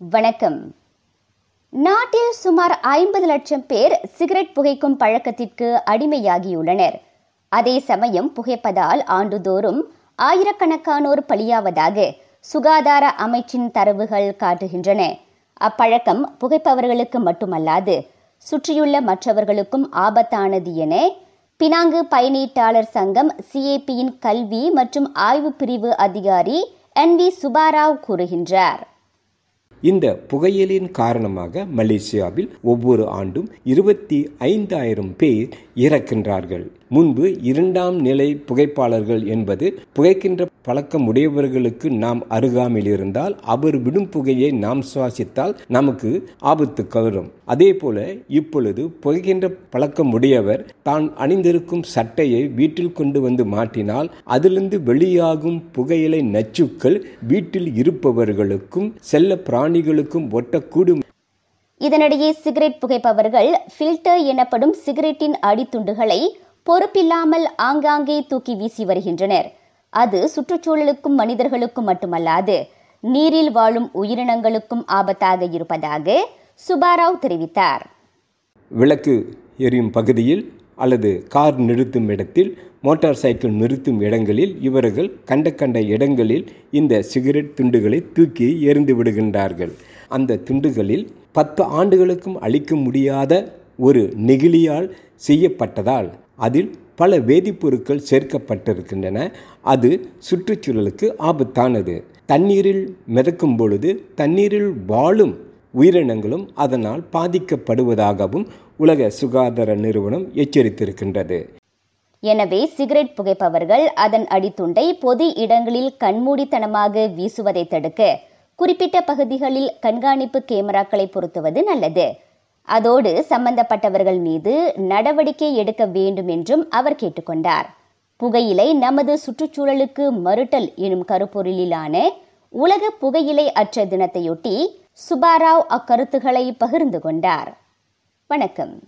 வணக்கம். நாட்டில் சுமார் ஐம்பது லட்சம் பேர் சிகரெட் புகைக்கும் பழக்கத்திற்கு அடிமையாகியுள்ளனர். அதே சமயம் புகைப்பதால் ஆண்டுதோறும் ஆயிரக்கணக்கானோர் பலியாவதாக சுகாதார அமைச்சின் தரவுகள் காட்டுகின்றன. அப்பழக்கம் புகைப்பவர்களுக்கு மட்டுமல்லாது சுற்றியுள்ள மற்றவர்களுக்கும் ஆபத்தானது என பினாங்கு பயணீட்டாளர் சங்கம் சிஏபியின் கல்வி மற்றும் ஆய்வு பிரிவு அதிகாரி என் வி சுபாராவ் கூறுகின்றார். இந்த புகையிலின் காரணமாக மலேசியாவில் ஒவ்வொரு ஆண்டும் இருபத்தி ஐந்தாயிரம் பேர் இறக்கின்றார்கள். முன்பு இரண்டாம் நிலை புகைப்பாளர்கள் என்பது புகைக்கின்ற பழக்கம் உடையவர்களுக்கு நாம் அருகாமையில் இருந்தால் அவர் விடும் புகையை நாம் சுவாசித்தால் நமக்கு ஆபத்து கவரும். அதே போல இப்பொழுது புகைக்கின்ற பழக்கம் உடையவர் தான் அணிந்திருக்கும் சட்டையை வீட்டில் கொண்டு வந்து மாட்டினால் அதிலிருந்து வெளியாகும் புகையிலை நச்சுக்கள் வீட்டில் இருப்பவர்களுக்கும் செல்ல பிராணிகளுக்கும் ஒட்டக்கூடும். இதனிடையே சிகரெட் புகைப்பவர்கள் ஃபில்டர் எனப்படும் சிகரெட்டின் அடித்துண்டுகளை பொறுப்பில்லாமல் ஆங்காங்கே தூக்கி வீசி வருகின்றனர். அது சுற்றுச்சூழலுக்கும் மனிதர்களுக்கும் மட்டுமல்லாது நீரில் வாழும் உயிரினங்களுக்கும் ஆபத்தாக இருப்பதாக சுபாராவ் தெரிவித்தார். விளக்கு எரியும் பகுதியில் அல்லது கார் நிறுத்தும் இடத்தில் மோட்டார் சைக்கிள் நிறுத்தும் இடங்களில் இவர்கள் கண்ட கண்ட இடங்களில் இந்த சிகரெட் துண்டுகளை தூக்கி எறிந்து விடுகின்றார்கள். அந்த துண்டுகளில் பத்து ஆண்டுகளுக்கும் அழிக்க முடியாத ஒரு நெகிழியால் செய்யப்பட்டதால் அதில் பல வேதிப்பொருட்கள் சேர்க்கப்பட்டிருக்கின்றன. அது சுற்றுச்சூழலுக்கு ஆபத்தானது. தண்ணீரில் மிதக்கும் பொழுது தண்ணீரில் வாழும் உயிரினங்களும் அதனால் பாதிக்கப்படுவதாகவும் உலக சுகாதார நிறுவனம் எச்சரித்திருக்கின்றது. எனவே சிகரெட் புகைப்பவர்கள் அதன் அடித்துண்டை பொது இடங்களில் கண்மூடித்தனமாக வீசுவதை தடுக்க குறிப்பிட்ட பகுதிகளில் கண்காணிப்பு கேமராக்களை பொருத்துவது நல்லது. அதோடு சம்பந்தப்பட்டவர்கள் மீது நடவடிக்கை எடுக்க வேண்டும் என்றும் அவர் கேட்டுக்கொண்டார். புகையிலை நமது சுற்றுச்சூழலுக்கு மறுட்டல் எனும் கருப்பொருளிலான உலக புகையிலை அற்ற தினத்தையொட்டி சுபாராவ் அக்கருத்துக்களை பகிர்ந்து கொண்டார். வணக்கம்.